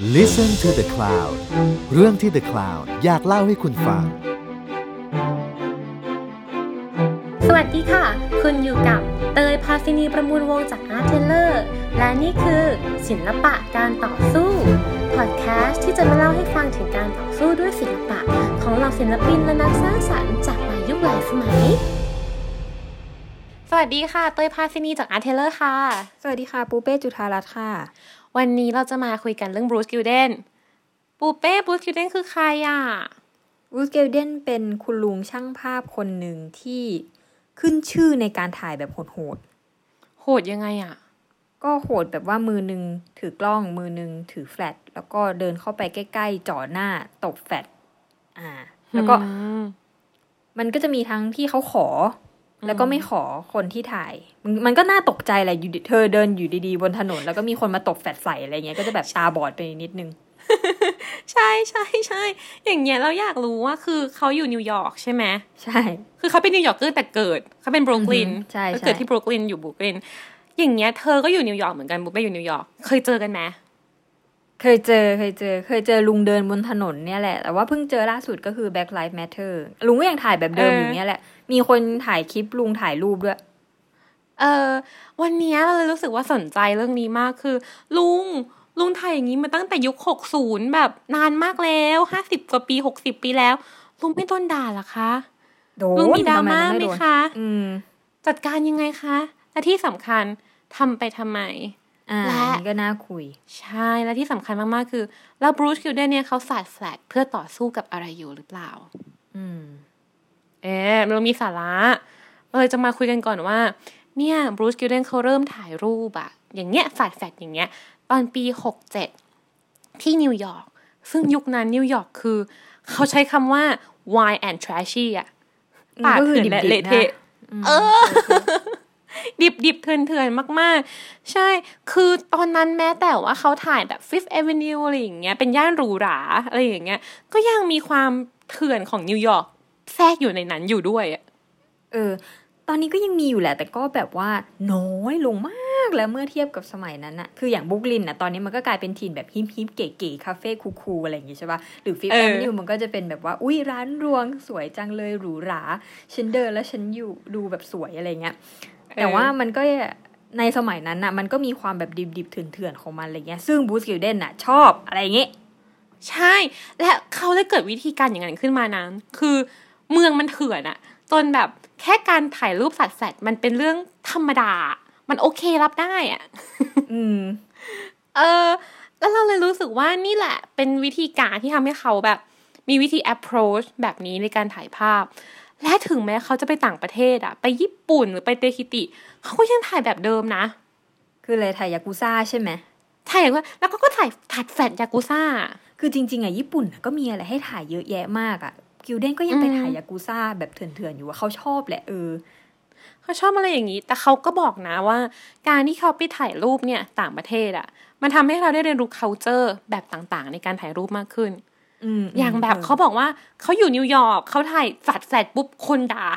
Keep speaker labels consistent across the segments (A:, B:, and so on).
A: Listen to the Cloud เรื่องที่ The Cloud อยากเล่าให้คุณฟัง
B: สวัสดีค่ะ คุณอยู่กับเตยพาซินีประมูลวงจาก Art Taylor และนี่คือศิลปะการต่อสู้พอดแคสต์ที่จะมาเล่าให้ฟังถึงการต่อสู้ด้วยศิลปะ ของเหล่าศิลปินและนักสร้างสรรค์จากหลายยุคหลายสมัย สวัสดีค่ะ เตยพาซินีจาก Art Taylor ค่ะ
C: สวัสดีค่ะ ปูเป้จุธารัตน์ค่ะ
B: วันนี้เราจะมาคุยกันเรื่องบรูซกิลเดนปูเป้บรูซกิลเดนคือใครอะ
C: บรูซกิลเดนเป็นคุณลุงช่างภาพคนหนึ่งที่ขึ้นชื่อในการถ่ายแบบโหด
B: โหดยังไงอะ
C: ๆก็โหดแบบว่ามือหนึ่งถือกล้องมือหนึ่งถือแฟลชแล้วก็เดินเข้าไปใกล้ๆจ่อหน้าตบแฟลชอ่า แล้วก็
B: อืม
C: มันก็จะมีทั้งที่เขาขอ แล้วก็ไม่ขอคนที่ถ่าย มันมันก็น่าตกใจแหละอยู่ดีเธอเดินอยู่ดีๆ บนถนน แล้วก็มีคนมาตบแฟลชใส่อะไรเงี้ยก็จะแบบตาบอดไปนิดนึง
B: ใช่ใช่ใช่อย่างเงี้ยเราอยากรู้ว่าคือเขาอยู่นิวยอร์กใช่ไหม
C: ใช่
B: คือเขาเป็น New Yorker แต่เกิดเขาเป็นบรูคลิน
C: อือฮึใช่
B: เขา
C: ใช่
B: เกิดที่บรูคลินอยู่บรูคลินอย่างเงี้ยเธอก็อยู่นิวยอร์กเหมือนกันบุ๊กไปอยู่นิวยอร์กเคยเจอกันไหม
C: เคยเจอเคยเจอ เคยเจอลุงเดินบนถนนเนี่ยแหละ แต่ว่าเพิ่งเจอล่าสุดก็คือ Black Lives Matter ลุงก็ยังถ่ายแบบเดิมอยู่เนี่ยแหละ มีคนถ่ายคลิปลุงถ่ายรูปด้วย
B: เออวันเนี้ยเราเลยรู้สึกว่าสนใจเรื่องนี้มากคือ ลุงลุงถ่ายอย่างนี้มาตั้งแต่ยุคหกศูนย์แบบนานมากแล้วห้าสิบกว่าปีหกสิบปีแล้ว ลุงไม่ต้นด่าเหรอคะ
C: โด
B: ลุง
C: น
B: มีดรา
C: ทำไม
B: ม่า
C: จะ
B: ไหม
C: โดน
B: คะ
C: อืม
B: จัดการยังไงคะและที่สำคัญทำไปทำไม
C: อ่า
B: และ
C: อันนี้ก็น่าคุย
B: ใช่และที่สำคัญมาก ๆ คือ แล้วบรูซกิลเดนเนี่ยเขาสาดแฟลชเพื่อต่อสู้กับอะไรอยู่หรือเปล่า
C: อืม
B: เอ๊ะเรามีสาระเราเลยจะมาคุยกันก่อนว่า เนี่ยบรูซกิลเดนเขาเริ่มถ่ายรูปอะอย่างเงี้ยสาดแฟลชอย่างเงี้ย ตอนปีหกเจ็ดที่นิวยอร์กซึ่งยุคนั้นนิวยอร์กคือ เขาใช้คำว่า wild and trashy อะ
C: อืม
B: ป่า
C: ก็คือ
B: เถื่อนและ
C: ดิบๆ
B: เละเทะ
C: นะ
B: เออ ดิบดิบเถื่อนเถื่อนมาก ๆ ใช่ คือตอนนั้นแม้แต่ว่าเขาถ่ายแบบ Fifth Avenue อะไรอย่างเงี้ย เป็นย่านหรูหรา อะไรอย่างเงี้ย ก็ยังมีความเถื่อนของนิวยอร์ก แทรกอยู่ในนั้นอยู่ด้วยอะ
C: เออ ตอนนี้ก็ยังมีอยู่แหละ แต่ก็แบบว่าน้อยลงมากแล้วเมื่อเทียบกับสมัยนั้นอะคืออย่างบุกลินอะตอนนี้มันก็กลายเป็นที่แบบ hip hip เก๋ๆคาเฟ่ cool ๆอะไรอย่างงี้ใช่ปะหรือ Fifth
B: Avenue
C: มันก็จะเป็นแบบว่า อุ้ยร้านรวงสวยจังเลยหรูหราฉันเดินแล้วฉันอยู่ดูแบบสวยอะไรเงี้ยแต่ว่ามันก็ในสมัยนั้นน่ะมันก็มีความแบบดิบๆเถื่อนๆของมันอะไรเงี้ยซึ่งบรูซกิลเดนน่ะ ชอบอะไรอย่างเงี้ย
B: ใช่ และเขาได้เกิดวิธีการอย่างนั้นขึ้นมานะคือ เมืองมันเถื่อนอะจนแบบแค่การถ่ายรูปสัตว์แฟลตมันเป็นเรื่องธรรมดา มันโอเครับได้อะ
C: อืม
B: เออ แล้วเราเลยรู้สึกว่านี่แหละ เป็นวิธีการที่ทำให้เขาแบบ มีวิธี approach แบบนี้ในการถ่ายภาพ และถึงแม้เขาจะไปต่างประเทศอะไปญี่ปุ่นหรือไปเตคิติ เขาก็ยังถ่ายแบบเดิมนะ
C: คืออะไรถ่ายยากุซ่าใช่ไหม
B: ถ่ายอย่างว่าแล้วก็ก็ถ่ายถัดแฟลตยากุซ่า
C: คือจริง ๆอะญี่ปุ่นน่ะก็มีอะไรให้ถ่ายเยอะแยะมากอะ กิลเดนก็ยังไป
B: อืม
C: ถ่ายยากุซ่าแบบเถื่อนๆอยู่ว่าเขาชอบแหละเออ
B: เขาชอบอะไรอย่างนี้ แต่เขาก็บอกนะว่า การที่เขาไปถ่ายรูปเนี่ยต่างประเทศอะมันทำให้เราได้เรียนรู้ culture แบบต่างๆ ในการถ่ายรูปมากขึ้น
C: อืม
B: อย่างแบบ
C: ออ
B: เขาบอกว่าเขาอยู่นิวยอร์กเขาถ่ายสัดแฟดปุ๊บคนด่า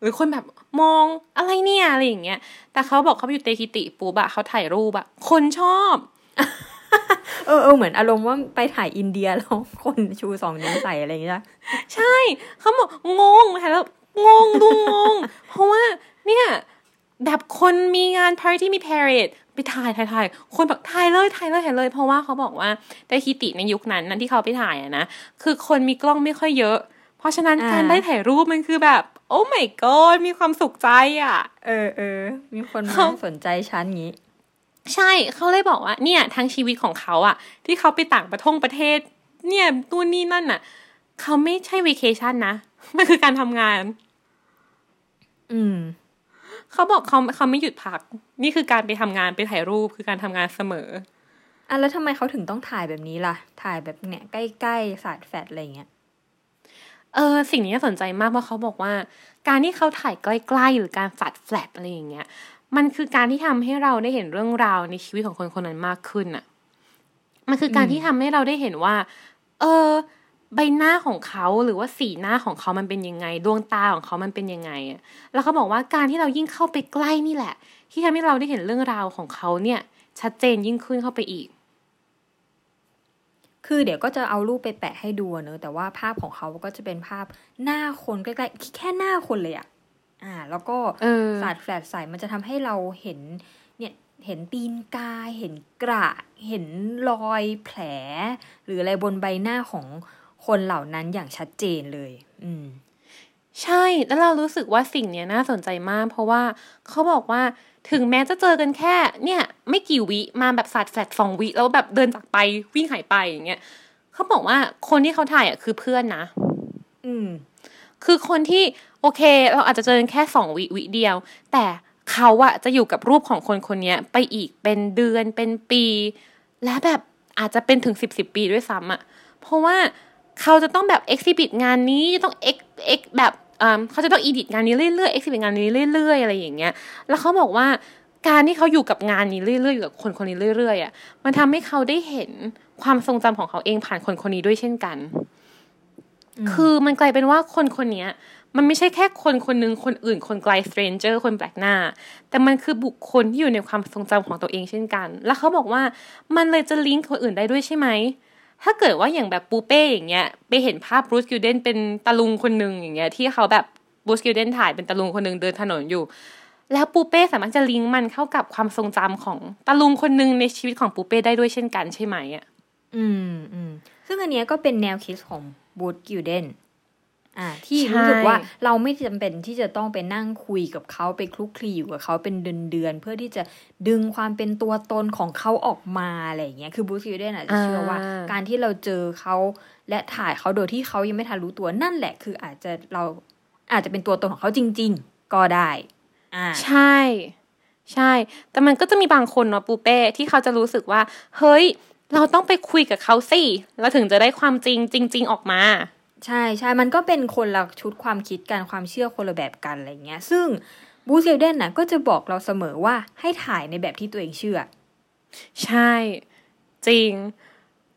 B: หรือคนแบบมองอะไรเนี่ยอะไรอย่างเงี้ย แต่เขาบอกเขาไปอยู่เตคิติปุ๊บอะเขาถ่ายรูปอะคนชอบ
C: เออเออเหมือนอารมณ์ว่าไปถ่ายอินเดียแล้วคนชูสองนิ้วใส่อะไรอย่างเงี้ย
B: ใช่เขาบอกงงถ่ายแล้วงงดูงง เพราะว่าเนี่ยแบบคนมีงาน party มี parade ไปถ่ายถ่ายถ่ายคนแบบถ่ายเลยถ่ายเลยถ่ายเลย เพราะว่าเขาบอกว่าแต่ฮิติในยุคนั้นนั้นที่เขาไปถ่ายอะนะคือคนมีกล้องไม่ค่อยเยอะ เพราะฉะนั้นการได้ถ่ายรูปมันคือแบบ โอ้ my god มีความสุขใจอะ
C: เออเออมีคน
B: เขา
C: มาสนใจฉันงี้
B: ใช่เขาเลยบอกว่าเนี่ยทั้งชีวิตของเขาอะที่เขาไปต่างประทงประเทศ เนี่ยตัวนี่นั่นน่ะเขาไม่ใช่วีเคชันนะมันคือการทำงาน
C: อืม
B: เขาบอกเขาเขาไม่หยุดพัก นี่คือการไปทำงานไปถ่ายรูปคือการทำงานเสมอ
C: อะแล้วทำไมเขาถึงต้องถ่ายแบบนี้ล่ะ ถ่ายแบบเนี้ยใกล้ๆสาดแฟดอะไรอย่างเงี้ย
B: เออสิ่งนี้น่าสนใจมากเพราะเขาบอกว่า การที่เขาถ่ายใกล้ๆหรือการฝัดแฟลตอะไรอย่างเงี้ย มันคือการที่ทำให้เราได้เห็นเรื่องราวในชีวิตของคนคนนั้นมากขึ้นอะมันคือการ
C: อืม
B: ที่ทำให้เราได้เห็นว่า เออ ใบหน้าของเขาหรือว่าสีหน้าของเขามันเป็นยังไง ดวงตาของเขามันเป็นยังไงอะแล้วเขาบอกว่าการที่เรายิ่งเข้าไปใกล้นี่แหละ ที่ทำให้เราได้เห็นเรื่องราวของเขาเนี่ย ชัดเจนยิ่งขึ้นเข้าไปอีก
C: คือเดี๋ยวก็จะเอารูปไปแปะให้ดูเนอะแต่ว่าภาพของเขาก็จะเป็นภาพหน้าคนใกล้ๆแค่หน้าคนเลยอะ อ่า แล้วก็
B: เออ
C: สาดแฟลชใส่มันจะทำให้เราเห็นเนี่ยเห็นตีนกา เห็นกระ เห็นรอยแผล หรืออะไรบนใบหน้าของคนเหล่านั้นอย่างชัดเจนเลย อืม
B: ใช่ แล้วเรารู้สึกว่าสิ่งเนี้ยน่าสนใจมาก เพราะว่าเขาบอกว่าถึงแม้จะเจอกันแค่ เนี่ย ไม่กี่วิมาแบบสาดแฟลชสองวิ แล้วแบบเดินจากไปวิ่งหายไปอย่างเงี้ยเขาบอกว่าคนที่เขาถ่ายอะคือเพื่อนนะ
C: อืม
B: คือคนที่โอเค เราอาจจะเจอแค่สองวิวิเดียว แต่เขาอะจะอยู่กับรูปของคนคนนี้ไปอีกเป็นเดือนเป็นปี และแบบอาจจะเป็นถึงสิบสิบปีด้วยซ้ำอะเพราะว่าเขาจะต้องแบบ exhibit งานนี้จะต้อง ex ex แบบเขาจะต้อง edit งานนี้เรื่อยๆ exhibit งานนี้เรื่อยๆอะไรอย่างเงี้ย แล้วเขาบอกว่าการที่เขาอยู่กับงานนี้เรื่อยๆอยู่กับคนคนนี้เรื่อยๆอะมันทำให้เขาได้เห็นความทรงจำของเขาเองผ่านคนคนนี้ด้วยเช่นกัน คือมันกลายเป็นว่าคนคนเนี้ยมันไม่ใช่แค่คนคนหนึ่งคนอื่นคนไกล stranger คนแปลกหน้า แต่มันคือบุคคลที่อยู่ในความทรงจำของตัวเองเช่นกัน แล้วเขาบอกว่ามันเลยจะลิงก์คนอื่นได้ด้วยใช่ไหม ถ้าเกิดว่าอย่างแบบปูเป้อย่างเงี้ยไปเห็นภาพบรูซกิลเดนเป็นตาลุงคนหนึ่งอย่างเงี้ยที่เขาแบบบรูซกิลเดนถ่ายเป็นตาลุงคนหนึ่งเดินถนนอยู่ แล้วปูเป้สามารถจะลิงก์มันเข้ากับความทรงจำของตาลุงคนหนึ่งในชีวิตของปูเป้ได้ด้วยเช่นกันใช่ไหมอะ
C: อืมอืมซึ่งอันเนี้ยก็เป็นแนวคิดของ บรูซกิลเดนอ่าที่
B: ใช่
C: รู้สึกว่าเราไม่จำเป็นที่จะต้องไปนั่งคุยกับเขาไปคลุกคลีอยู่กับเขาเป็นเดือนเดือนๆเพื่อที่จะดึงความเป็นตัวตนของเขาออกมาอะไรอย่างเงี้ยคือบรูซกิลเดนอาจจะเชื่อว่า
B: อ่า
C: การที่เราเจอเขาและถ่ายเขาโดยที่เขายังไม่ทันรู้ตัวนั่นแหละ คืออาจจะเราอาจจะเป็นตัวตนของเขาจริง ๆ ก็ได้อ่า
B: ใช่ใช่ แต่มันก็จะมีบางคนเนาะปูเป้ที่เขาจะรู้สึกว่า เฮ้ย เราต้องไปคุยกับเขาสิเราถึงจะได้ความจริงจริง ๆ ออกมา
C: ใช่ใช่มันก็เป็นคนละชุดความคิดกันความเชื่อคนละแบบกันอะไรเงี้ย ซึ่งบรูซกิลเดนน่ะก็จะบอกเราเสมอว่าให้ถ่ายในแบบที่ตัวเองเชื่อ
B: ใช่ จริง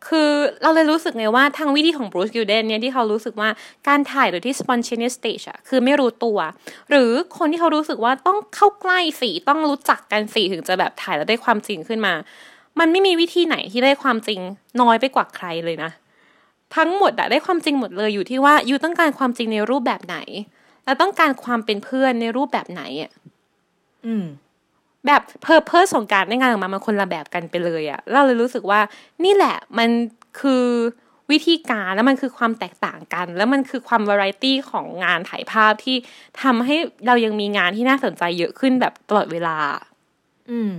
B: คือเราเลยรู้สึกไงว่าทางวิธีของบรูซกิลเดนเนี่ยที่เขารู้สึกว่าการถ่ายโดยที่ spontaneous stage อะคือไม่รู้ตัว หรือคนที่เขารู้สึกว่าต้องเข้าใกล้สิต้องรู้จักกันสิถึงจะแบบถ่ายแล้วได้ความจริงขึ้นมา มันไม่มีวิธีไหนที่ได้ความจริงน้อยไปกว่าใครเลยนะ ทั้งหมดอะได้ความจริงหมดเลยอยู่ที่ว่ายูต้องการความจริงในรูปแบบไหน และต้องการความเป็นเพื่อนในรูปแบบไหนอะ
C: อืม
B: แบบเพอร์เพสของการได้งานออกมามันคนละแบบกันไปเลยอะเราเลยรู้สึกว่า นี่แหละมันคือวิธีการแล้วมันคือความแตกต่างกัน แล้วมันคือความวาไรตี้ของงานถ่ายภาพที่ทำให้เรายังมีงานที่น่าสนใจเยอะขึ้นแบบตลอดเวลา
C: อืม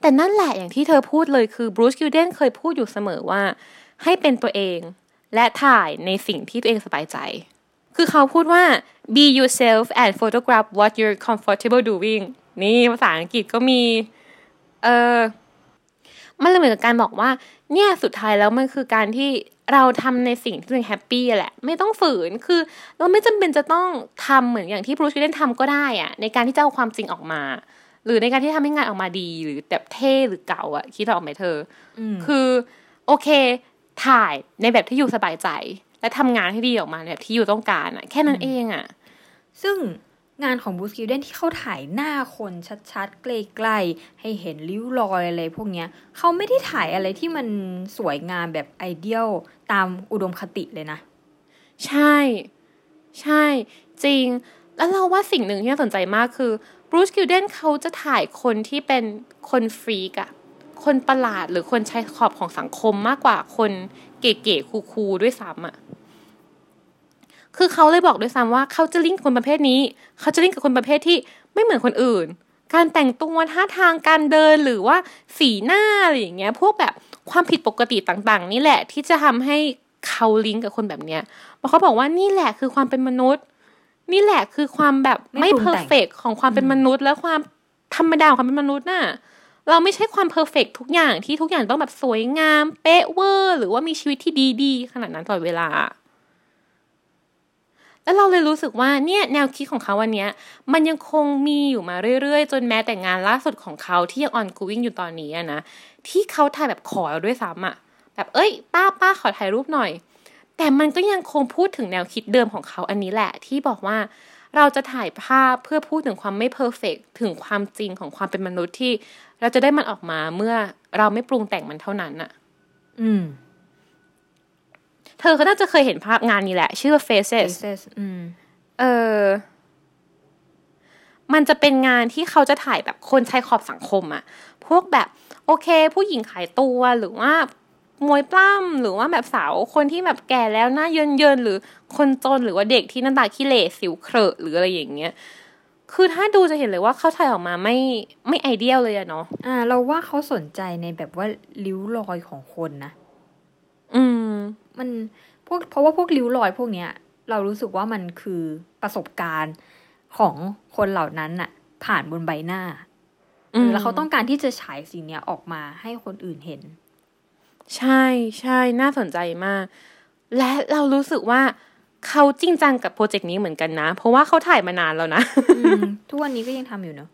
B: แต่นั่นแหละอย่างที่เธอพูดเลยคือบรูซกิลเดนเคยพูดอยู่เสมอว่า ให้เป็นตัวเองและถ่ายในสิ่งที่ตัวเองสบายใจ คือเขาพูดว่า be yourself and photograph what you're comfortable doing นี่ภาษาอังกฤษก็มี เออมันเลยเหมือนกับการบอกว่า เนี่ยสุดท้ายแล้วมันคือการที่เราทำในสิ่งที่ตัวเองแฮปปี้แหละ ไม่ต้องฝืนคือ เราไม่จำเป็นจะต้องทำเหมือนอย่างที่บรูซกิลเดนทำก็ได้อะในการที่จะเอาความจริงออกมา หรือในการที่ทำให้งานออกมาดีหรือแบบเท่หรือเก่าอะคิดออกไหมเธออ
C: ม
B: คือโอเค ถ่ายในแบบที่ you สบายใจ และทำงานให้ดีออกมาในแบบที่ you ต้องการอะแค่นั้นเองอะ
C: ซึ่งงานของบรูซกิลเดนที่เขาถ่ายหน้าคนชัดๆใกล้ๆให้เห็นริ้วรอยอะไรพวกเนี้ยเขาไม่ได้ถ่ายอะไรที่มันสวยงามแบบ idealตามอุดมคติเลยนะ
B: ใช่ ใช่ จริง แล้วเราว่าสิ่งหนึ่งที่น่าสนใจมากคือ บรูซกิลเดนเขาจะถ่ายคนที่เป็นคน freak อะคนประหลาดหรือคนชายขอบของสังคมมากกว่าคนเก๋ๆ cool ๆด้วยซ้ำอะคือเขาเลยบอกด้วยซ้ำว่าเขาจะลิงก์คนประเภทนี้ เขาจะลิงก์กับคนประเภทที่ไม่เหมือนคนอื่น การแต่งตัวท่าทางการเดินหรือว่าสีหน้าอะไรอย่างเงี้ย พวกแบบความผิดปกติต่างๆ นี่แหละที่จะทำให้เขาลิงก์กับคนแบบเนี้ยเพราะเขาบอกว่านี่แหละคือความเป็นมนุษย์ นี่แหละคือความแบบ
C: ไม่
B: ไม่
C: ปรุ
B: เพ
C: ง
B: อ
C: แต่
B: ร์
C: ง
B: เฟกของความเป็นมนุษย์ และความธรรมดาของความเป็นมนุษย์น่ะเราไม่ใช่ความเพอร์เฟกทุกอย่างที่ทุกอย่างต้องแบบสวยงามเป๊ะเวอร์ หรือว่ามีชีวิตที่ดีๆ ขนาดนั้นตลอดเวลา แล้วเราเลยรู้สึกว่าเนี่ยแนวคิดของเขาวันเนี้ยมันยังคงมีอยู่มาเรื่อยๆ จนแม้แต่งานล่าสุดของเขาที่ยัง ongoing อยู่ตอนนี้อะนะที่เขาถ่ายแบบขอเราด้วยซ้ำอะแบบเอ้ย ป้าป้าขอถ่ายรูปหน่อย แต่มันก็ยังคงพูดถึงแนวคิดเดิมของเขาอันนี้แหละ ที่บอกว่าเราจะถ่ายภาพเพื่อพูดถึงความไม่เพอร์เฟกถึงความจริงของความเป็นมนุษย์ที่ เราจะได้มันออกมาเมื่อเราไม่ปรุงแต่งมันเท่านั้นอะ
C: อืม
B: เธอก็น่าจะเคยเห็นภาพงานนี้แหละ ชื่อ Faces
C: Faces อืม
B: เออ มันจะเป็นงานที่เขาจะถ่ายแบบคนชายขอบสังคมอะพวกแบบ โอเค ผู้หญิงขายตัวหรือว่า มวยปล้ำหรือว่าแบบสาวคนที่แบบแก่แล้วหน้าเยินเยินๆหรือคนจนหรือว่าเด็กที่หน้าตาขี้เหร่สิวเครอะหรืออะไรอย่างเงี้ยคือถ้าดูจะเห็นเลยว่าเขาถ่ายออกมาไม่ไม่ไอเดียลเลยอะเนาะ
C: อ่า เราว่าเขาสนใจในแบบว่าริ้วรอยของคนนะ
B: อืม
C: มันพวกเพราะว่าพวกริ้วรอยพวกเนี้ย เรารู้สึกว่ามันคือประสบการณ์ของคนเหล่านั้นน่ะผ่านบนใบหน้า
B: อืม
C: แล้วเขาต้องการที่จะฉายสิ่งเนี้ยออกมาให้คนอื่นเห็น
B: ใช่ใช่น่าสนใจมาก และเรารู้สึกว่าเขาจริงจังกับโปรเจกต์นี้เหมือนกันนะ เพราะว่าเขาถ่ายมานานแล้วนะ
C: อืมทุกวันนี้ก็ยังทำอยู่เนอะ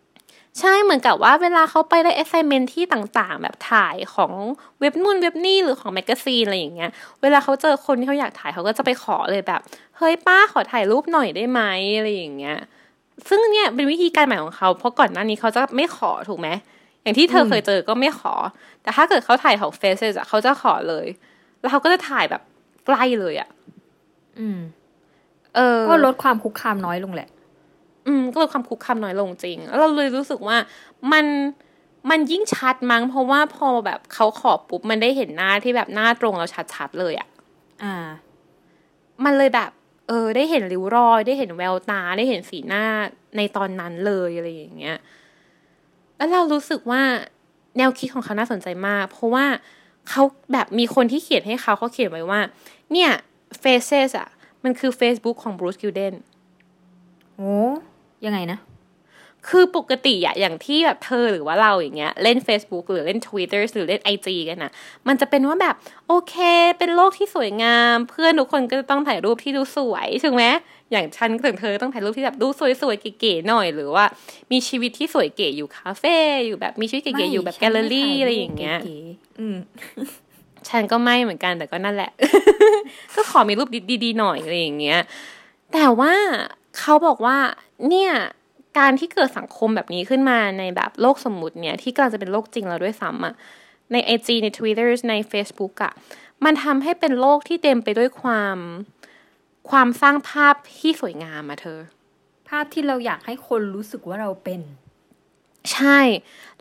B: ใช่เหมือนกับว่าเวลาเขาไปได้ assignment ที่ต่างๆ แบบถ่ายของเว็บนู่นเว็บนี่หรือของ magazine อะไรอย่างเงี้ย เวลาเขาเจอคนที่เขาอยากถ่ายเขาก็จะไปขอเลยแบบ เฮ้ยป้าขอถ่ายรูปหน่อยได้ไหมอะไรอย่างเงี้ย ซึ่งเนี่ยเป็นวิธีการใหม่ของเขา เพราะก่อนหน้านี้เขาจะไม่ขอถูกไหม อย่างที่เธอเคยเจอก็ไม่ขอ แต่ถ้าเกิดเขาถ่ายของ Faces อะเขาจะขอเลย แล้วเขาก็จะถ่ายแบบใกล้เลยอะ
C: อืม
B: เออ
C: ก็ลดความคุกคามน้อยลงแหละ
B: อืม ก็ลดความคุกคามน้อยลงจริง แล้วเราเลยรู้สึกว่ามันมันยิ่งชัดมั้งเพราะว่าพอแบบเขาขอบปุ๊บมันได้เห็นหน้าที่แบบหน้าตรงแล้วชัดๆเลยอะ่ะ
C: อ่า
B: มันเลยแบบ เออ ได้เห็นริ้วรอย ได้เห็นแววตาได้เห็นสีหน้าในตอนนั้นเลยอะไรอย่างเงี้ย แล้วเรารู้สึกว่าแนวคิดของเขาน่าสนใจมาก เพราะว่าเขาแบบมีคนที่เขียนให้เขาเขาเขียนไว้ว่า เนี่ย Faces อะมันคือ Facebook ของ Bruce Gilden
C: โอ้ยังไงนะ
B: คือปกติอะอย่างที่แบบเธอหรือว่าเราอย่างเงี้ย เล่น Facebook หรือเล่น Twitter หรือเล่น IG กันนะมันจะเป็นว่าแบบ โอเค เป็นโลกที่สวยงาม เพื่อนทุกคนก็จะต้องถ่ายรูปที่ดูสวยถูกไหม อย่างฉันถึงเธอต้องถ่ายรูปที่แบบดูสวยๆเก๋ๆหน่อย หรือว่า มีชีวิตที่สวยเก๋อยู่คาเฟ่อยู่แบบมีชีวิตเก๋ๆอยู่แบบแกลเลอรี่อะไรอย่างเงี้ย
C: ก๋ๆอืม
B: ฉันก็ไม่เหมือนกันแต่ก็นั่นแหละ ก็ขอมีรูปดีๆหน่อยอะไรอย่างเงี้ย แต่ว่าเขาบอกว่าเนี่ยการที่เกิดสังคมแบบนี้ขึ้นมาในแบบโลกสมมุติเนี่ย ที่กำลังจะเป็นโลกจริงแล้วด้วยซ้ำอะใน IG ใน Twitter ใน Facebook อะมันทำให้เป็นโลกที่เต็มไปด้วยความ ความสร้างภาพที่สวยงามอะเธอ
C: ภาพที่เราอยากให้คนรู้สึกว่าเราเป็น
B: ใช่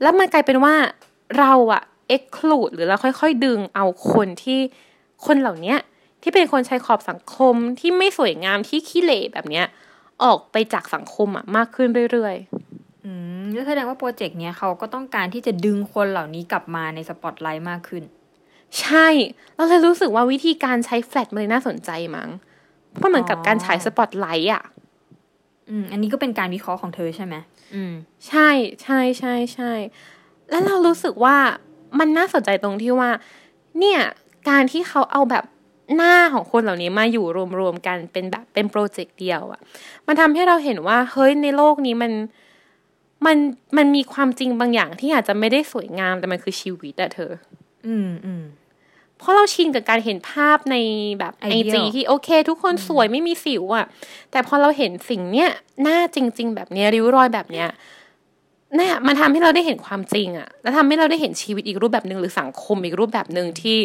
B: แล้วมันกลายเป็นว่าเราอะเอ็กคลูดหรือเราค่อย ๆ ดึงเอาคนที่คนเหล่าเนี้ยที่เป็นคนชายขอบสังคมที่ไม่สวยงามที่ขี้เหร่แบบเนี้ย ออกไปจากสังคมอะมากขึ้นเรื่อย
C: อืมแล้วแสดงว่าโปรเจกต์เนี้ยเขาก็ต้องการที่จะดึงคนเหล่านี้กลับมาในสปอตไลท์มากขึ้น
B: ๆใช่ เราเลยรู้สึกว่าวิธีการใช้แฟลชมันเลยน่าสนใจมั้ง เพราะเหมือนกับการฉายสปอตไลท์อะ
C: อืม อันนี้ก็เป็นการวิเคราะห์ของเธอใช่ไหมอืม
B: ใช่ใช่ใช่ใช่ แล้วเรารู้สึกว่ามันน่าสนใจตรงที่ว่า เนี่ย การที่เขาเอาแบบหน้าของคนเหล่านี้มาอยู่รวมๆกันเป็นแบบเป็นโปรเจกต์เดียวอะมันทำให้เราเห็นว่าเฮ้ยในโลกนี้มันมันมันมีความจริงบางอย่างที่อาจจะไม่ได้สวยงามแต่มันคือชีวิตอะเธอ
C: อืมอืม
B: เพราะเราชินกับการเห็นภาพในแบบไอ
C: Ideal
B: จีที่โอเค ทุกคนสวยไม่มีสิวอะแต่พอเราเห็นสิ่งเนี้ยหน้าจริง ๆ แบบเนี้ยริ้วรอยแบบเนี้ยเนี่ยมันทำให้เราได้เห็นความจริงอะแล้วทำให้เราได้เห็นชีวิตอีกรูปแบบหนึ่งหรือสังคมอีกรูปแบบหนึ่งที่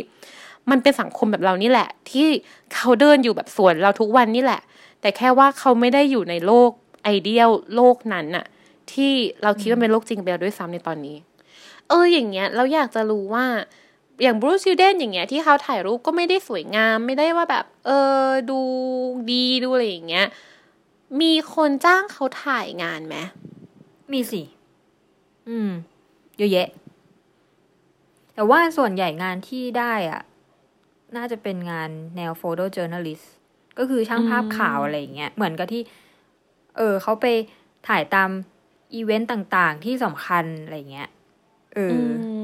B: มันเป็นสังคมแบบเรานี่แหละ ที่เขาเดินอยู่แบบสวนเราทุกวันนี่แหละ แต่แค่ว่าเขาไม่ได้อยู่ในโลกไอเดียลโลกนั้นน่ะ ที่เราคิดว่าเป็นโลกจริงไปแล้วด้วยซ้ำในตอนนี้ เอออย่างเงี้ยเราอยากจะรู้ว่า อย่างบรูซ w ูเดนอย่างเงี้ยที่เขาถ่ายรูปก็ไม่ได้สวยงาม ไม่ได้ว่าแบบ เออดูดีดูอะไรอย่างเงี้ย มีคนจ้างเขาถ่ายงานไหม
C: มีสิ อืม เยอะแยะ แต่ว่าส่วนใหญ่งานที่ได้อะน่าจะเป็นงานแนว photo journalist ก็คือช่างภาพข่าวอะไรอย่างเงี้ย เหมือนกับที่ เออเขาไปถ่ายตามอีเวนต์ต่างๆ ที่สำคัญอะไรเงี้ย เออ
B: อื
C: อ
B: ม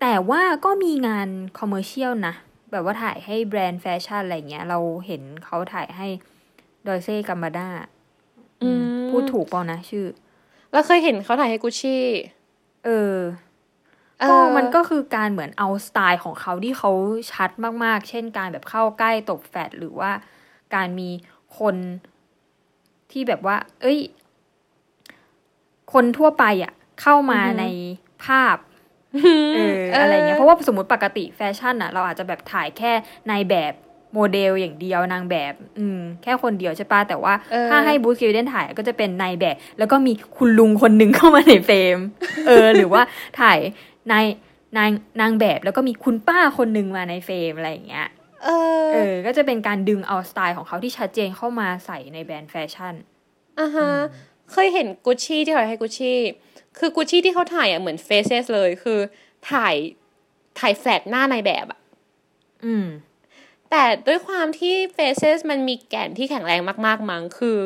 C: แต่ว่าก็มีงานcommercial นะ แบบว่าถ่ายให้แบรนด์แฟชั่นอะไรเงี้ย เราเห็นเขาถ่ายให้ Dolce & Gabbana
B: อืม
C: พูดถูกเปล่านะชื่อ
B: เราเคยเห็นเขาถ่ายให้กุชชี่
C: เออ
B: เอ
C: ก็
B: อ
C: มันก็คือการเหมือนเอาสไตล์ของเขาที่เขาชัดมากๆ เช่นการแบบเข้าใกล้ตบแฟลชหรือว่าการมีคนที่แบบว่า เอ้ย คนทั่วไปอะ เข้ามาในภาพ เอออะไรเงี้ยเพราะว่าสมมติปกติแฟชั่นอะเราอาจจะแบบถ่ายแค่นายแบบโมเดลอย่างเดียวนางแบบ อืม แค่คนเดียวใช่ปะแต่ว่า
B: เออ
C: ถ้าให้บรูซกิลเดนถ่ายก็จะเป็นนายแบบ แล้วก็มีคุณลุงคนหนึ่งเข้ามาในเฟรม เออ หรือว่าถ่ายนายนางนางแบบแล้วก็มีคุณป้าคนหนึ่งมาในเฟรมอะไรอย่างเงี้ย
B: เออ
C: เออ ก็จะเป็นการดึงเอาสไตล์ของเขาที่ชัดเจนเข้ามาใส่ในแบรนด์แฟชั่น
B: อ่าฮะ เคยเห็นกุชชี่ที่เขาให้กุชชี่ คือกุชชี่ที่เขาถ่ายอะเหมือนเฟซเเลย คือถ่ายถ่ายแฟลตหน้าในแบบอะ
C: อืม
B: แต่ด้วยความที่ Faces มันมีแก่นที่แข็งแรงมากๆมั้งคือ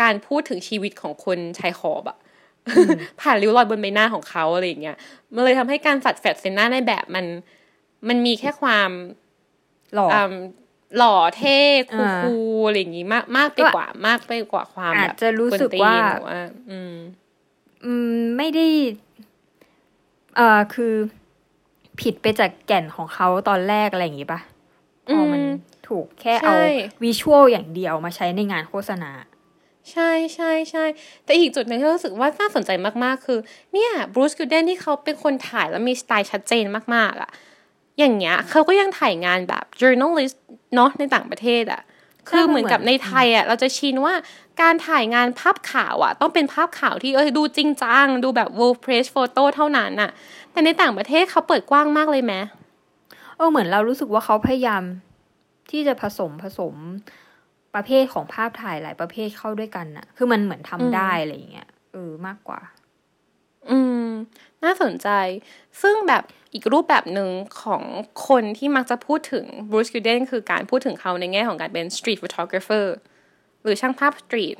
B: การพูดถึงชีวิตของคนชายขอบอะผ่านริ้วรอยบนใบหน้าของเขาอะไรอย่างเงี้ย มันเลยทำให้การสัดแฟดเซนหน้าในแบบมัน มันมีแค่ความ
C: หล่อ
B: อืม หล่อเท่คู
C: อ่า
B: คูอะไรอย่างงี้มากมากไปกว่ามากไปกว่าความ
C: อาจ
B: แบบ
C: จะรู้สึก
B: นตีน
C: ว่า
B: หรือว่าอืม
C: อืมไม่ได้เอ่อคือผิดไปจากแก่นของเขาตอนแรกอะไรอย่างงี้ปะพอมัน
B: อืม
C: ถูกแค่
B: ใช่
C: เอา visual อย่างเดียวมาใช้ในงานโฆษณา
B: ใช่ใช่ใช่แต่อีกจุดหนึ่งที่รู้สึกว่าน่าสนใจมากๆ คือ เนี่ยบรูซกิลเดนที่เขาเป็นคนถ่ายแล้วมีสไตล์ชัดเจนมากๆอะ อย่างเงี้ยเขาก็ยังถ่ายงานแบบ journalist เนาะในต่างประเทศอะคือเหมือนกับในไทยอะเราจะชินว่าการถ่ายงานภาพข่าวอะต้องเป็นภาพข่าวที่เออดูจริงจังดูแบบ world press photo เท่านั้นอะแต่ในต่างประเทศเขาเปิดกว้างมากเลยไหม
C: เออเหมือนเรารู้สึกว่าเขาพยายามที่จะผสมผสมประเภทของภาพถ่ายหลายประเภทเข้าด้วยกันน่ะคือมันเหมือนทำได้อะไรอย่างเงี้ยเออมากกว่า
B: อืม น่าสนใจ ซึ่งแบบ อีกรูปแบบหนึ่งของคนที่มักจะพูดถึงบรูซกิลเดนคือการพูดถึงเขาในแง่ของการเป็นสตรีทฟ o ต o กราฟเฟอร์หรือช่างภาพสตรีท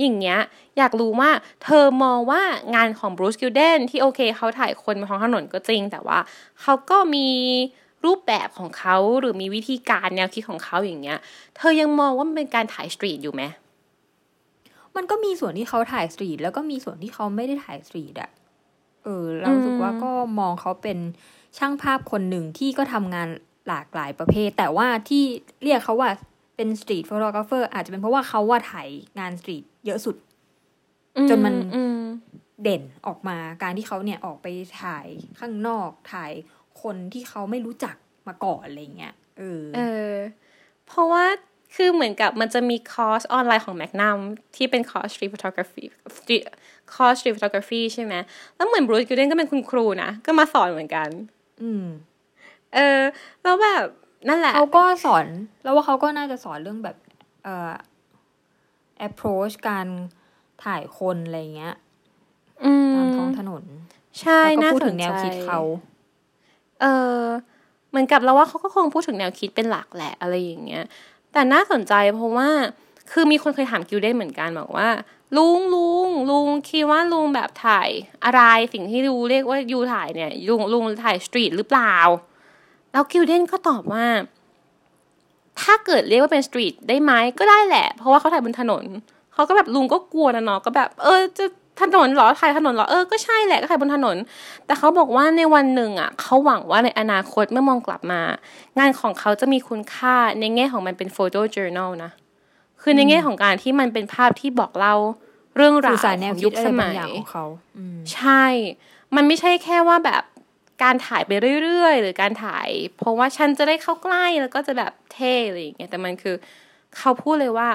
B: อย่างเงี้ยอยากรู้ว่าเธอมองว่างานของบรูซกิลเดนที่โอเคเขาถ่ายคนบนท้องถนนก็จริง แต่ว่าเขาก็มีรูปแบบของเขาหรือมีวิธีการแนวคิดของเขาอย่างเงี้ย เธอยังมองว่ามันเป็นการถ่าย street อยู่ไหม
C: มันก็มีส่วนที่เขาถ่าย street แล้วก็มีส่วนที่เขาไม่ได้ถ่าย street อะ เออเรารู้สึกว่าก็มองเขาเป็นช่างภาพคนหนึ่งที่ก็ทำงานหลากหลายประเภท แต่ว่าที่เรียกเขาว่าเป็นสตรีทฟ o ต o กราฟเฟอร์อาจจะเป็นเพราะว่าเขาว่าถ่ายงาน street เยอะสุด จนมัน
B: อืม
C: เด่นออกมาการที่เขาเนี่ยออกไปถ่ายข้างนอกถ่ายคนที่เขาไม่รู้จักมาก่อนอะไรเงี้ยเออ
B: เออ เพราะว่า คือเหมือนกับมันจะมีคอร์สออนไลน์ของแมกนัมที่เป็นคอร์ส street photography street คอร์ส street photography ใช่ไหมแล้วเหมือนบรูซกิลเดนก็เป็นคุณครูนะ ก็มาสอนเหมือนกัน
C: อืม
B: เออ แล้วแบบนั่นแหละ
C: เขาก็สอน แล้วว่าเขาก็น่าจะสอนเรื่องแบบ เอ่อ approach การถ่ายคนอะไรเงี้ย
B: อืม
C: ตามท้องถนน
B: ใช่
C: แล้วก็พูดถึงแนวคิดเขา น่าสนใจ
B: เออเหมือนกับเราว่าเขาก็คงพูดถึงแนวคิดเป็นหลักแหละอะไรอย่างเงี้ย แต่น่าสนใจเพราะว่าคือมีคนเคยถามกิลเดนเหมือนกันบอกว่า ลุงลุงลุงคิดว่าลุงแบบถ่ายอะไรสิ่งที่ลุงเรียกว่า you ถ่ายเนี่ยลุงลุงถ่าย street หรือเปล่า แล้วกิลเดนก็ตอบว่า ถ้าเกิดเรียกว่าเป็น street ได้ไหมก็ได้แหละ เพราะว่าเขาถ่ายบนถนนเขาก็แบบลุงก็กลัวนะเนาะก็แบบ เออจะ ถนนหรอถ่ายถนนหรอเออก็ใช่แหละก็ถ่ายบนถนน แต่เขาบอกว่าในวันหนึ่งอะเขาหวังว่าในอนาคตเมื่อมองกลับมา งานของเขาจะมีคุณค่าในแง่ของมันเป็น photo journal นะคือในแง่ของการที่มันเป็นภาพที่บอกเล่าเรื่องราวาของยุคสมัย
C: ของเขา
B: ใช่ มันไม่ใช่แค่ว่าแบบการถ่ายไปเรื่อยๆ หรือการถ่าย เพราะว่าฉันจะได้เข้าใกล้แล้วก็จะแบบเท่อะไรอย่างเงี้ยแต่มันคือเขาพูดเลยว่า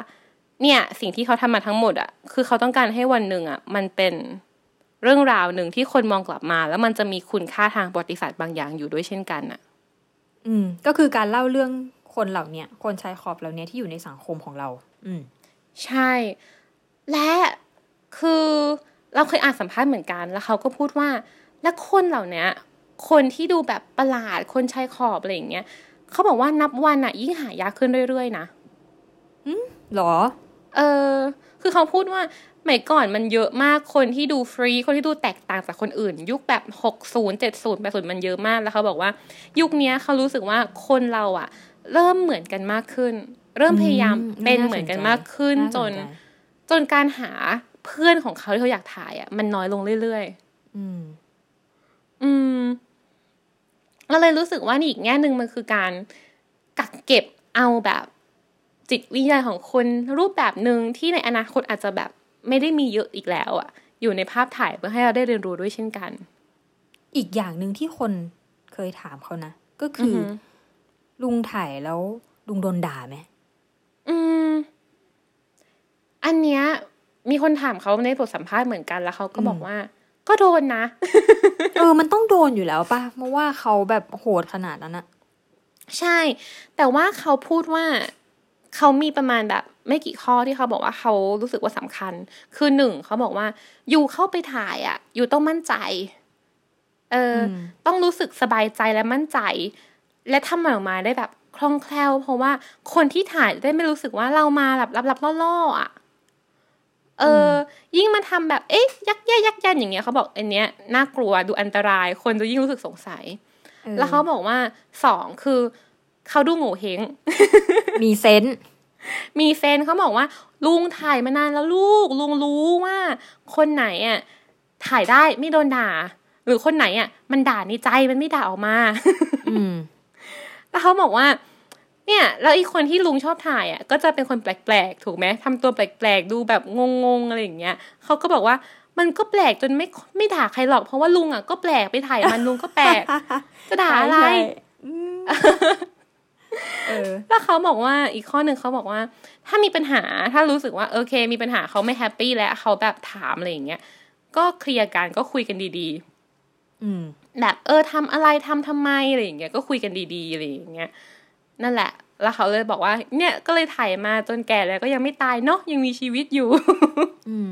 B: เนี่ย สิ่งที่เขาทำมาทั้งหมดอะคือเขาต้องการให้วันหนึ่งอะมันเป็นเรื่องราวหนึ่งที่คนมองกลับมา แล้วมันจะมีคุณค่าทางประวัติศาสตร์บางอย่างอยู่ด้วยเช่นกันอะ
C: อืม ก็คือการเล่าเรื่องคนเหล่าเนี้ยคนชายขอบเหล่าเนี้ยที่อยู่ในสังคมของเรา อืม
B: ใช่ และคือเราเคยอ่านสัมภาษณ์เหมือนกัน แล้วเขาก็พูดว่า และคนเหล่าเนี้ยคนที่ดูแบบประหลาดคนชายขอบอะไรอย่างเงี้ยเขาบอกว่านับวันอะยิ่งหายากขึ้นเรื่อยๆนะ
C: หรอ
B: เออคือเขาพูดว่าสมัยก่อนมันเยอะมากคนที่ดูฟรี คนที่ดูแตกต่างจากคนอื่น ยุคแบบหกศูนย์เจ็ดศูนย์แปดศูนย์มันเยอะมากแล้วเขาบอกว่า ยุคเนี้ยเขารู้สึกว่าคนเราอะเริ่มเหมือนกันมากขึ้น เริ่มพยายาม
C: อืม
B: เป็น
C: น่าสนใจ
B: เหมือนกันมากขึ้น
C: น่า
B: จ
C: ส
B: น
C: ใจ
B: จนการหาเพื่อนของเขาที่เขาอยากถ่ายอะมันน้อยลงเรื่อย
C: อืม
B: ๆอืมเราเลยรู้สึกว่านี่อีกแง่หนึ่งมันคือการกักเก็บเอาแบบ จิตวิญญาณของคนรูปแบบหนึ่งที่ในอนาคตอาจจะแบบไม่ได้มีเยอะอีกแล้วอะอยู่ในภาพถ่ายเพื่อให้เราได้เรียนรู้ด้วยเช่นกัน
C: อีกอย่างหนึ่งที่คนเคยถามเขานะ ก็คืออ
B: อหือ
C: ลุงถ่ายแล้วลุงโดนด่าไหม
B: อืม อันเนี้ยมีคนถามเขาในบทสัมภาษณ์เหมือนกันแล้วเขาก็บอกว่า ก็โดนนะ
C: เออ มันต้องโดนอยู่แล้วป่ะเพราะว่าเขาแบบโหดขนาดนั้นอะ
B: ใช่ แต่ว่าเขาพูดว่า เขามีประมาณแบบไม่กี่ข้อที่เขาบอกว่าเขารู้สึกว่าสำคัญ คือหนึ่งเขาบอกว่าอยู่เข้าไปถ่ายอะ อยู่ต้องมั่นใจเอออ ต้องรู้สึกสบายใจและมั่นใจ และทำมันออกมาได้แบบคล่องแคล่ว เพราะว่าคนที่ถ่ายได้ไม่รู้สึกว่าเรามาแบบรับๆล่อๆอะเออ ยิ่งมาทำแบบเอ๊ะยักแย่ยักยันอย่างเงี้ยเขาบอกอันเนี้ยน่ากลัวดูอันตราย คนจะยิ่งรู้สึกสงสัย
C: ออ
B: แล้วเขาบอกว่าสองคือ เขาดูโง่เฮง
C: มีเซนส์
B: มีเซนส์เขาบอกว่า ลุงถ่ายมานานแล้วลูก ลุงรู้ว่า คนไหนอะถ่ายได้ไม่โดนด่า หรือคนไหนอะ มันด่าในใจมันไม่ด่าออกมา
C: อืม
B: แล้วเขาบอกว่า เนี่ย แล้วอีกคนที่ลุงชอบถ่ายอะ ก็จะเป็นคนแปลกๆ ถูกไหมทำตัวแปลกๆ ดูแบบงงๆอะไรอย่างเงี้ยเขาก็บอกว่ามันก็แปลกจนไม่ไม่ด่าใครหรอกเพราะว่าลุงอะก็แปลกไปถ่ายมันลุงก็แปลกจะด่าอะไร
C: ใช่อืมเออ
B: แล้วเขาบอกว่าอีกข้อหนึ่งเขาบอกว่า ถ้ามีปัญหาถ้ารู้สึกว่าโอเค มีปัญหาเขาไม่แฮปปี้แล้วเขาแบบถามอะไรอย่างเงี้ยก็เคลียร์กันก็คุยกันดี
C: อืม
B: ๆแบบเออทำอะไรทำทำไมอะไรอย่างเงี้ยก็คุยกันดีๆอะไรอย่างเงี้ยนั่นแหละ แล้วเขาเลยบอกว่า เนี่ยก็เลยถ่ายมาจนแก่แล้วก็ยังไม่ตายเนาะยังมีชีวิตอยู่
C: อืม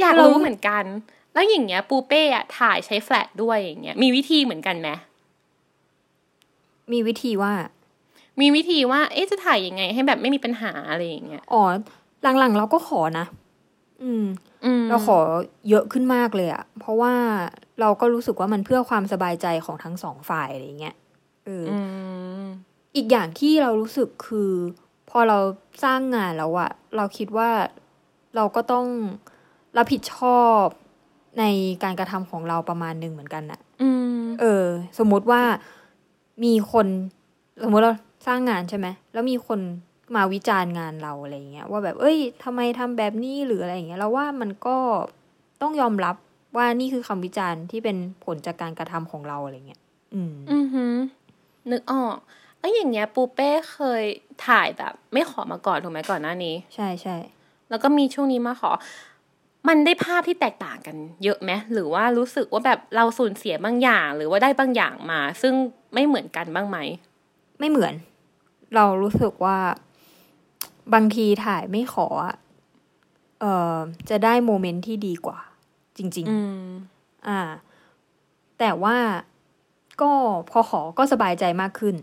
B: อยาก
C: เรา
B: รู้เหมือนกัน แล้วอย่างเงี้ย ปูเป้อะถ่ายใช้แฟลชด้วยอย่างเงี้ยมีวิธีเหมือนกันไหม
C: มีวิธีว่า
B: มีวิธีว่า เอ๊ะจะถ่ายยังไง ให้แบบไม่มีปัญหาอะไรอย่างเงี้ย
C: อ๋อหลังๆเราก็ขอนะอืม
B: อืม
C: เราขอเยอะขึ้นมากเลยอะเพราะว่าเราก็รู้สึกว่ามันเพื่อความสบายใจของทั้งสองฝ่ายอะไรเงี้ยเอออ
B: อืม
C: อีกอย่างที่เรารู้สึกคือ พอเราสร้างงานแล้วอะเราคิดว่าเราก็ต้องรับผิดชอบในการกระทำของเราประมาณหนึ่งเหมือนกันอะ
B: อืม
C: เออ สมมุติว่า มีคนสมมุติเราสร้างงานใช่ไหมแล้วมีคนมาวิจารณ์งานเราอะไรเงี้ยว่าแบบเอ้ยทำไมทำแบบนี้หรืออะไรอย่างเงี้ยเราว่ามันก็ต้องยอมรับว่านี่คือคำวิจารณ์ที่เป็นผลจากการกระทำของเราอะไรเงี้ยอืม
B: อือหือนึกออกเอ้ยอย่างเงี้ยปูเป้เคยถ่ายแบบ ไม่ขอมาก่อนถูกไหมก่อนหน้านี้
C: ใช่ใช่
B: แล้วก็มีช่วงนี้มาขอ มันได้ภาพที่แตกต่างกันเยอะไหมหรือว่ารู้สึกว่าแบบเราสูญเสียบางอย่าง หรือว่าได้บางอย่างมา ซึ่งไม่เหมือนกันบ้างไหม
C: ไม่เหมือน เรารู้สึกว่าบางทีถ่ายไม่ขออะเอ่อจะได้โมเมนต์ที่ดีกว่า จริงๆ
B: อืม
C: อ่า แต่ว่าก็พอขอก็สบายใจมากขึ้น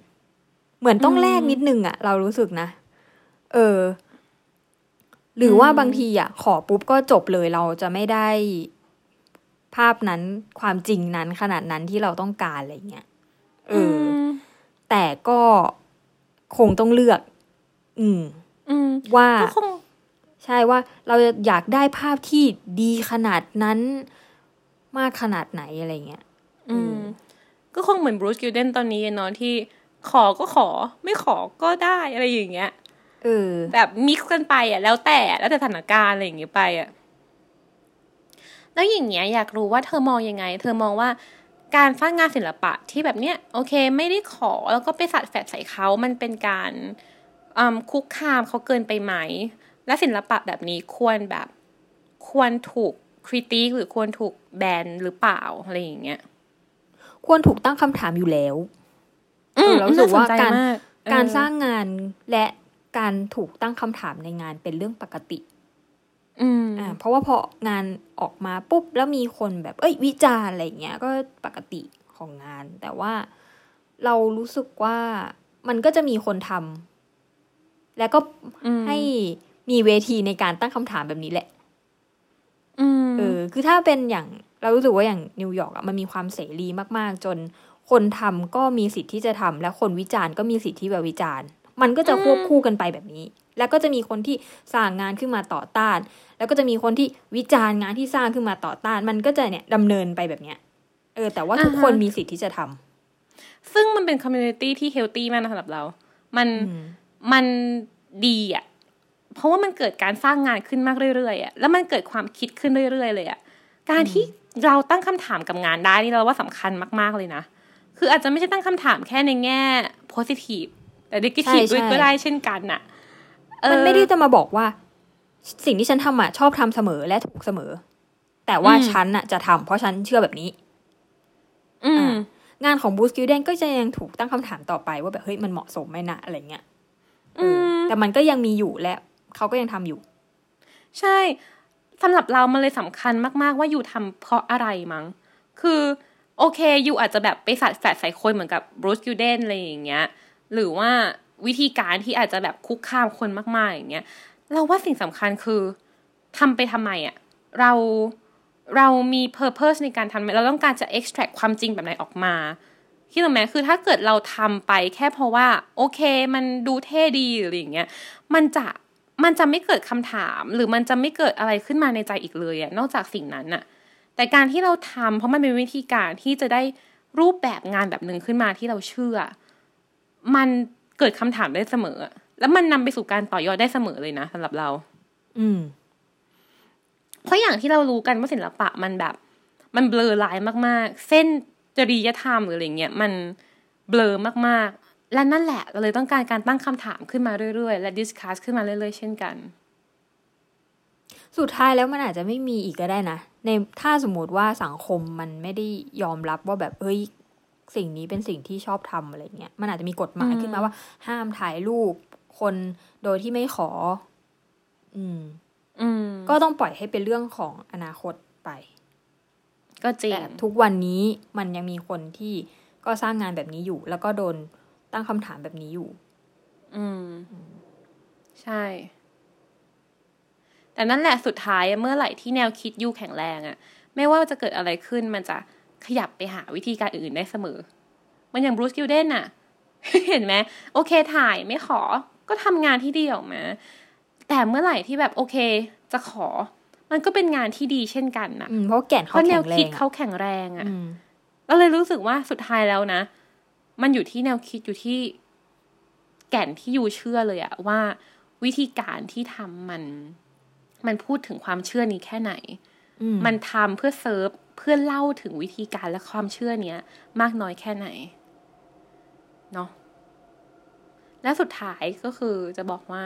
C: เหมือนต้อง
B: อืม
C: แลกนิดนึงอะเรารู้สึกนะ เออ หรือว่า
B: อืม
C: บางทีอะขอปุ๊บก็จบเลยเราจะไม่ได้ภาพนั้นความจริงนั้นขนาดนั้นที่เราต้องการอะไรเงี้ยเอออ
B: ม
C: แต่ก็คงต้องเลือก อืม
B: อืม
C: ว่า
B: ก็คง
C: ใช่ว่าเราอยากได้ภาพที่ดีขนาดนั้นมากขนาดไหนอะไรเงี้ย
B: อืม ก็คงเหมือนบรูซกิลเดนตอนนี้เนาะที่ขอก็ขอ ไม่ขอก็ได้อะไรอย่างเงี้ย
C: เออ
B: แบบ mix กันไปอะ แล้วแต่แล้วแต่สถานการณ์อะไรอย่างเงี้ยไปอะ แล้วอย่างเงี้ยอยากรู้ว่าเธอมองยังไง เธอมองว่าการสร้างงานศิลปะที่แบบเนี้ยโอเค ไม่ได้ขอแล้วก็ไปสัดแฝดใส่เขา มันเป็นการอืมคุกคามเขาเกินไปไหม และศิลปะแบบนี้ควรแบบควรถูกคริติกหรือควรถูกแบนหรือเปล่าอะไรอย่างเงี้ย
C: ควรถูกตั้งคำถามอยู่แล้ว
B: อืม
C: เออเรารู้สึกว่า
B: น่สนใจ
C: การ
B: มเออ
C: การสร้างงานและ การถูกตั้งคำถามในงานเป็นเรื่องปกติ
B: อืม
C: อ่าเพราะว่าพองานออกมาปุ๊บแล้วมีคนแบบ เอ้ย วิจารณ์อะไรเงี้ยก็ปกติของงาน แต่ว่าเรารู้สึกว่ามันก็จะมีคนทำแล้วก็
B: อืม
C: ให้มีเวทีในการตั้งคำถามแบบนี้แหละ
B: อืม
C: เออ คือถ้าเป็นอย่างเรารู้สึกว่าอย่างนิวยอร์กอะมันมีความเสรีมาก ๆ จนคนทำก็มีสิทธิ์ที่จะทำและคนวิจารณ์ก็มีสิทธิ์ที่แบบวิจารณ์ มันก็จะควบคู่กันไปแบบนี้ แล้วก็จะมีคนที่สร้างงานขึ้นมาต่อต้าน แล้วก็จะมีคนที่วิจารณ์งานที่สร้างขึ้นมาต่อต้าน มันก็จะเนี่ยดำเนินไปแบบเนี้ย เออ แต่ว่าทุกคนมีสิทธิ์ที่จะทำ
B: ซึ่งมันเป็น community ที่ healthy มากนะสำหรับเรา มัน
C: อืม
B: มันดีอะ เพราะว่ามันเกิดการสร้างงานขึ้นมาเรื่อยๆอะ แล้วมันเกิดความคิดขึ้นเรื่อยๆเลยอะ การที่เราตั้งคำถามกับงานได้นี่เราว่าสำคัญมากๆเลยนะ คืออาจจะไม่ใช่ตั้งคำถามแค่ในแง่ positive แต่ negative
C: ใช่
B: ด้วย
C: ใช่
B: ก็ได้เช่นกันน่ะเออ
C: มันไม่ได้จะมาบอกว่า สิ่งที่ฉันทำอะชอบทำเสมอและถูกเสมอ แต่ว่า
B: อืม
C: ฉันอะจะทำเพราะฉันเชื่อแบบนี้
B: อืม
C: งานของบรูซกิลเดนก็จะยังถูกตั้งคำถามต่อไปว่าแบบเฮ้ยมันเหมาะสมไหมนะอะไรเงี้ยเอออ
B: ม
C: แต่มันก็ยังมีอยู่และเขาก็ยังทำอยู่
B: ใช่สำหรับเรามันเลยสำคัญมาก ๆ ว่าอยู่ทำเพราะอะไรมั้ง คือ โอเค อยู่อาจจะแบบไปสัดแฝดใส่คนเหมือนกับบรูซกิลเดนอะไรอย่างเงี้ย หรือว่าวิธีการที่อาจจะแบบคุกคามคนมาก ๆ อย่างเงี้ย เราว่าสิ่งสำคัญคือทำไปทำไมอะเราเรามี purpose ในการทำเราต้องการจะ extract ความจริงแบบไหนออกมาคิดหรอไหมคือถ้าเกิดเราทำไปแค่เพราะว่า โอเค มันดูเท่ดีหรืออย่างเงี้ยมันจะมันจะไม่เกิดคำถาม หรือมันจะไม่เกิดอะไรขึ้นมาในใจอีกเลยอะนอกจากสิ่งนั้นน่ะแต่การที่เราทำเพราะมันเป็นวิธีการที่จะได้รูปแบบงานแบบหนึ่งขึ้นมาที่เราเชื่อ มันเกิดคำถามได้เสมอ แล้วมันนำไปสู่การต่อยอดได้เสมอเลยนะสำหรับเรา
C: อืม
B: เพราะอย่างที่เรารู้กันว่าศิลปะมันแบบ มันเบลอลายมาก ๆ เส้นจริยธรรมหรืออะไรเงี้ยมันเบลอมากๆ และนั่นแหละเราเลยต้องการการตั้งคำถามขึ้นมาเรื่อย ๆ และดิสคัสขึ้นมาเรื่อย ๆ เช่นกัน
C: สุดท้ายแล้วมันอาจจะไม่มีอีกก็ได้นะในถ้าสมมติว่าสังคมมันไม่ได้ยอมรับว่าแบบเฮ้ย สิ่งนี้เป็นสิ่งที่ชอบทำอะไรเงี้ยมันอาจจะมีกฎหมาย
B: อืม
C: ขึ้นมาว่า ห้ามถ่ายรูปคนโดยที่ไม่ขอ อืม
B: อืม
C: ก็ต้องปล่อยให้เป็นเรื่องของอนาคตไป
B: ก็จริง
C: แต่ทุกวันนี้มันยังมีคนที่ก็สร้างงานแบบนี้อยู่ แล้วก็โดนตั้งคำถามแบบนี้อยู่
B: อืม ใช่ แต่นั่นแหละสุดท้ายอะเมื่อไหร่ที่แนวคิด you แข็งแรงอะไม่ว่าจะเกิดอะไรขึ้นมันจะ ขยับไปหาวิธีการอื่นๆได้เสมอ มันอย่างบรูซกิลเดนอะเห็นไหมโอเคถ่ายไม่ขอก็ทำงานที่ดีออกมาแต่เมื่อไหร่ที่แบบโอเค จะขอ มันก็เป็นงานที่ดีเช่นกันนะ
C: อืมเพราะแก่น
B: เพ
C: เขา
B: ราะแน
C: แข็
B: ว
C: งแร
B: คิด
C: ง
B: เขา
C: อะ
B: แข็งแรงอะ
C: อืม
B: เราเลยรู้สึกว่าสุดท้ายแล้วนะ มันอยู่ที่แนวคิดอยู่ที่ แก่นที่ยูเชื่อเลยอะว่าวิธีการที่ทำมัน มันพูดถึงความเชื่อนี้แค่ไหน
C: อื ม
B: มันทำเพื่อเซิร์ฟเพื่อเล่าถึงวิธีการและความเชื่อเนี้ย มากน้อยแค่ไหนเนาะและสุดท้ายก็คือจะบอกว่า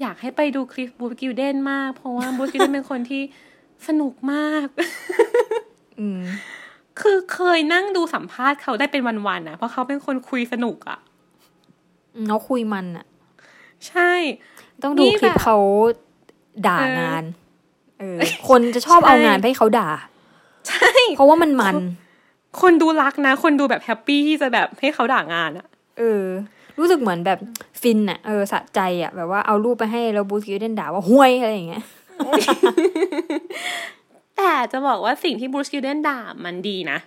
B: อยากให้ไปดูคลิปบรูซกิลเดนมาก เพราะว่าบรูซกิลเดนเป็นคนที่สนุกมาก
C: อืม
B: คือเคยนั่งดูสัมภาษณ์เขาได้เป็นวันๆนะเพราะเขาเป็นคนคุยสนุกอะ่ะ
C: เขาคุยมันอะ
B: ใช่
C: ต้องดู
B: นี่
C: คลิป
B: แบบ
C: เขาด่า
B: เอองา
C: น เออ คนจะชอบ
B: ใช่
C: เอางานไปให้เขาด่า
B: ใช่
C: เพราะว่ามันมัน
B: คนดูรักนะ คนดูแบบ happy ที่จะแบบให้เขาด่างานอะ่ะ
C: เออ รู้สึกเหมือนแบบฟินอะเออสะใจอะแบบว่าเอารูปไปให้แล้วบรูซกิลเดนด่าว่าห่วยอะไรอย่างเงี้ย
B: แต่จะบอกว่าสิ่งที่บรูซกิลเดนด่ามันดีนะ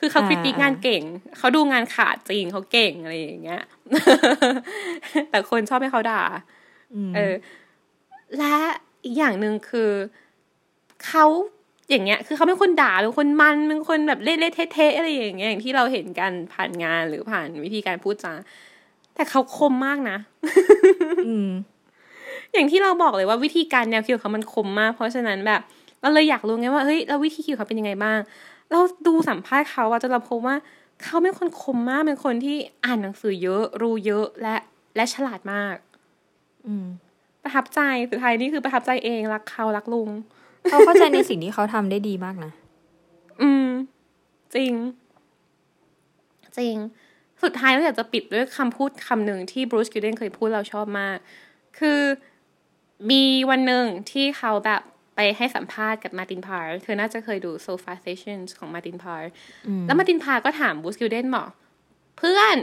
B: คือเขา
C: อ่า
B: critique งานเก่ง เขาดูงานขาดจริงเขาเก่งอะไรอย่างเงี้ย แต่คนชอบให้เขาด่าเออ และอีกอย่างหนึ่งคือ เขาอย่างเงี้ย คือเขาเป็นคนด่าเป็นคนมันเป็นคนแบบเละๆเทะๆอะไรอย่างเงี้ยอย่างที่เราเห็นกันผ่านงานหรือผ่านวิธีการพูดจาแต่เขาคมมากนะ
C: อืม
B: อย่างที่เราบอกเลยว่าวิธีการแนวคิดของเขามันคมมาก เพราะฉะนั้นแบบ เราเลยอยากรู้ไงว่าเฮ้ยแล้ววิธีคิดของเขาเป็นยังไงบ้าง เราดูสัมภาษณ์เขาอะจนเราพบว่า เขาเป็นคนคมมากเป็นคนที่อ่านหนังสือเยอะ รู้เยอะและและฉลาดมาก
C: อืม
B: ประทับใจสุดท้ายนี่คือประทับใจเองรักเขารักลุง
C: เขาเข้าใจในสิ่งที่เขาทำได้ดีมากนะ
B: อืม จริง จริง สุดท้ายเราอยากจะปิดด้วยคำพูดคำหนึ่งที่บรูซกิลเดนเคยพูดเราชอบมาก คือมีวันหนึ่งที่เขาแบบไปให้สัมภาษณ์กับมาตินพาร์เธอน่าจะเคยดู Sofa Sessions ของมาตินพาร์
C: อืม
B: แล้วมาตินพาร์ก็ถามบรูซกิลเดนบอกเพื่อน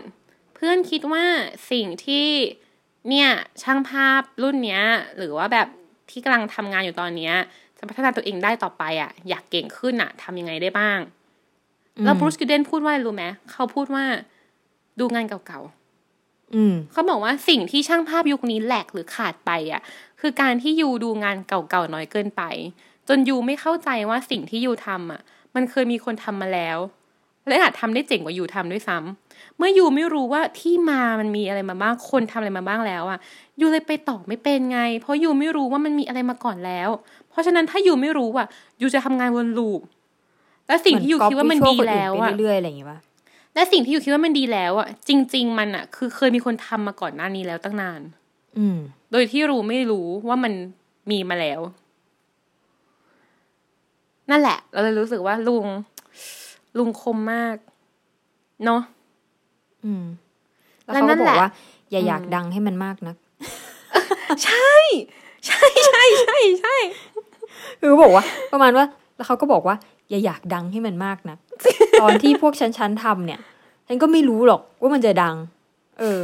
B: เพื่อนคิดว่าสิ่งที่เนี่ยช่างภาพรุ่นเนี้ย หรือว่าแบบที่กำลังทำงานอยู่ตอนเนี้ย จะพัฒนาตัวเองได้ต่อไปอะ อยากเก่งขึ้นอะทำยังไงได้บ้าง แล้วบรูซกิลเดนพูดว่าอะไรรู้ไหมเขาพูดว่าดูงานเก่าๆ
C: อืม
B: เขาบอกว่าสิ่งที่ช่างภาพยุคนี้แหลกหรือขาดไปอะ คือการที่ยูดูงานเก่าๆน้อยเกินไป จนยูไม่เข้าใจว่าสิ่งที่ยูทำอะ มันเคยมีคนทำมาแล้ว และอาจทำได้เจ๋งกว่ายูทำด้วยซ้ำ เมื่อยูไม่รู้ว่าที่มามันมีอะไรมาบ้างคนทำอะไรมาบ้างแล้วอะยูเลยไปต่อไม่เป็นไง เพราะยูไม่รู้ว่ามันมีอะไรมาก่อนแล้ว เพราะฉะนั้นถ้ายูไม่รู้อะยูจะทำงานวนลูปและสิ่งที่ยูคิดว่ามันดีแล้ว
C: เหมือน
B: อะ
C: ก๊อปวิชวลคนอื่นไปเรื่อยๆอะไรอย่างเงี้ยป่ะ
B: และสิ่งที่อยู่คิดว่ามันดีแล้วอะจริง ๆ มันอะคือเคยมีคนทำมาก่อนหน้านี้แล้วตั้งนาน
C: อืม
B: โดยที่รู้ไม่รู้ว่ามันมีมาแล้ว นั่นแหละ เราเลยรู้สึกว่าลุง ลุงคมมาก เนาะ
C: อืม แล้ว
B: แล้ว
C: เขา
B: นั่
C: ก็
B: น
C: บ
B: แห
C: อก
B: ละ
C: ว่า อย่าอยาก
B: อืม
C: ดังให้มันมากนัก
B: ใช่ ใช่ใช่ใช่ใช่
C: คือเขาบอกว่า ประมาณว่า แล้วเขาก็บอกว่า อย่าอยากดังให้มันมากนัก ตอนที่พวกฉันฉันทำเนี่ย ฉันก็ไม่รู้หรอกว่ามันจะดัง เออ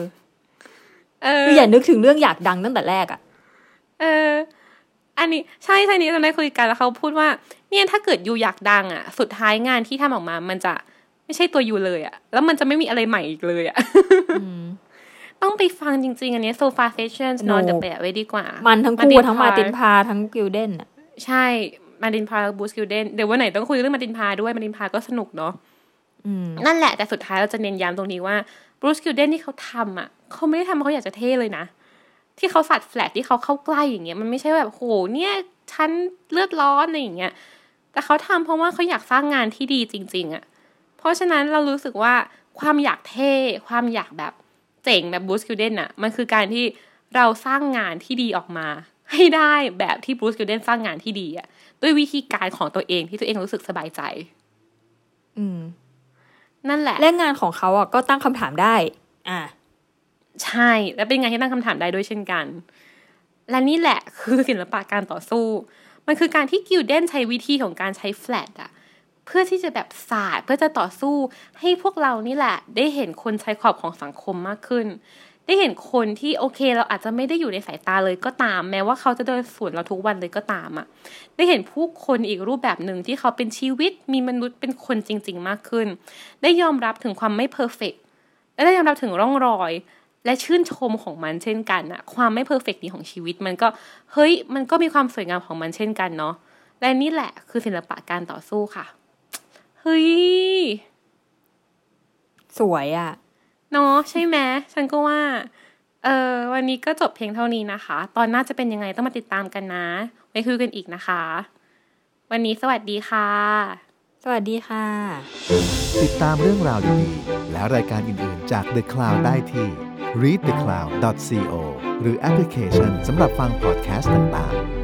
B: เออ
C: คืออย่านึกถึงเรื่องอยากดังตั้งแต่แรกอะ
B: เอออันนี้ใช่ใช่นี้เราได้คุยกันแล้วเขาพูดว่า เนี่ยถ้าเกิด you อยากดังอะ สุดท้ายงานที่ทำออกมา มันจะ ไม่ใช่ตัว you เลยอะแล้วมันจะไม่มีอะไรใหม่อีกเลยอะ
C: อืม
B: ต้องไปฟังจริง ๆ อันนี้ Sofa Sessions นอน
C: โน
B: เดอะแปะไว้ดีกว่า
C: มันทั้งคู่
B: Martin
C: ทั้งมา
B: Parr
C: ตินพาทั้งกิลเดนอะ
B: ใช่ มาตินพาร์บรูซกิลเดนเดี๋ยววันไหนต้องคุยเรื่องมาตินพาร์ด้วยมาตินพาร์ก็สนุกเนาะ
C: อืม
B: นั่นแหละแต่สุดท้ายเราจะเน้นย้ำตรงนี้ว่าบรูซกิลเดนที่เขาทำอะเขาไม่ได้ทำเพราะเขาอยากจะเท่เลยนะ ที่เขาสาดแฟลชที่เขาเข้าใกล้อย่างเงี้ยมันไม่ใช่แบบโหเนี่ยฉันเลือดร้อนอะไรอย่างเงี้ยแต่เขาทำเพราะว่าเขาอยากสร้างงานที่ดีจริง ๆ อะ เพราะฉะนั้นเรารู้สึกว่าความอยากเท่ ความอยากแบบเจ๋งแบบบรูซกิลเดนอะมันคือการที่เราสร้างงานที่ดีออกมา ให้ได้แบบที่บรูซกิลเดนสร้างงานที่ดีอะด้วยวิธีการของตัวเองที่ตัวเองรู้สึกสบายใจ
C: อืม
B: นั่นแหละ
C: และงานของเขาอะก็ตั้งคำถามได้ อ่า
B: ใช่ และเป็นงานที่ตั้งคำถามได้ด้วยเช่นกัน และนี่แหละคือศิลปะการต่อสู้ มันคือการที่กิลเดนใช้วิธีของการใช้แฟลตอะ เพื่อที่จะแบบศาสตร์เพื่อจะต่อสู้ให้พวกเรานี่แหละ ได้เห็นคนใช้ขอบของสังคมมากขึ้น ได้เห็นคนที่โอเค เราอาจจะไม่ได้อยู่ในสายตาเลยก็ตาม แม้ว่าเขาจะเดินสวนเราทุกวันเลยก็ตามอะได้เห็นผู้คนอีกรูปแบบหนึ่งที่เขามีชีวิตเป็นมนุษย์เป็นคนจริง ๆ มากขึ้น ได้ยอมรับถึงความไม่ perfect และได้ยอมรับถึงร่องรอยและชื่นชมของมันเช่นกันอะความไม่ perfect นี้ของชีวิตมันก็เฮ้ยมันก็มีความสวยงามของมันเช่นกันเนาะและนี่แหละคือศิลปะการต่อสู้ค่ะ เฮ้ย
C: สวยอะ
B: เนาะใช่ไหมฉันก็ว่า เออวันนี้ก็จบเพียงเท่านี้นะคะ ตอนหน้าจะเป็นยังไงต้องมาติดตามกันนะ ไว้คุยกันอีกนะคะ วันนี้สวัสดีค่ะ
C: สวัสดีค่ะ
A: ติดตามเรื่องราวดีๆ และรายการอื่นๆจาก The Cloud ได้ที่ readthecloud.co หรือแอปพลิเคชันสำหรับฟังพอดแคสต์ต่างๆ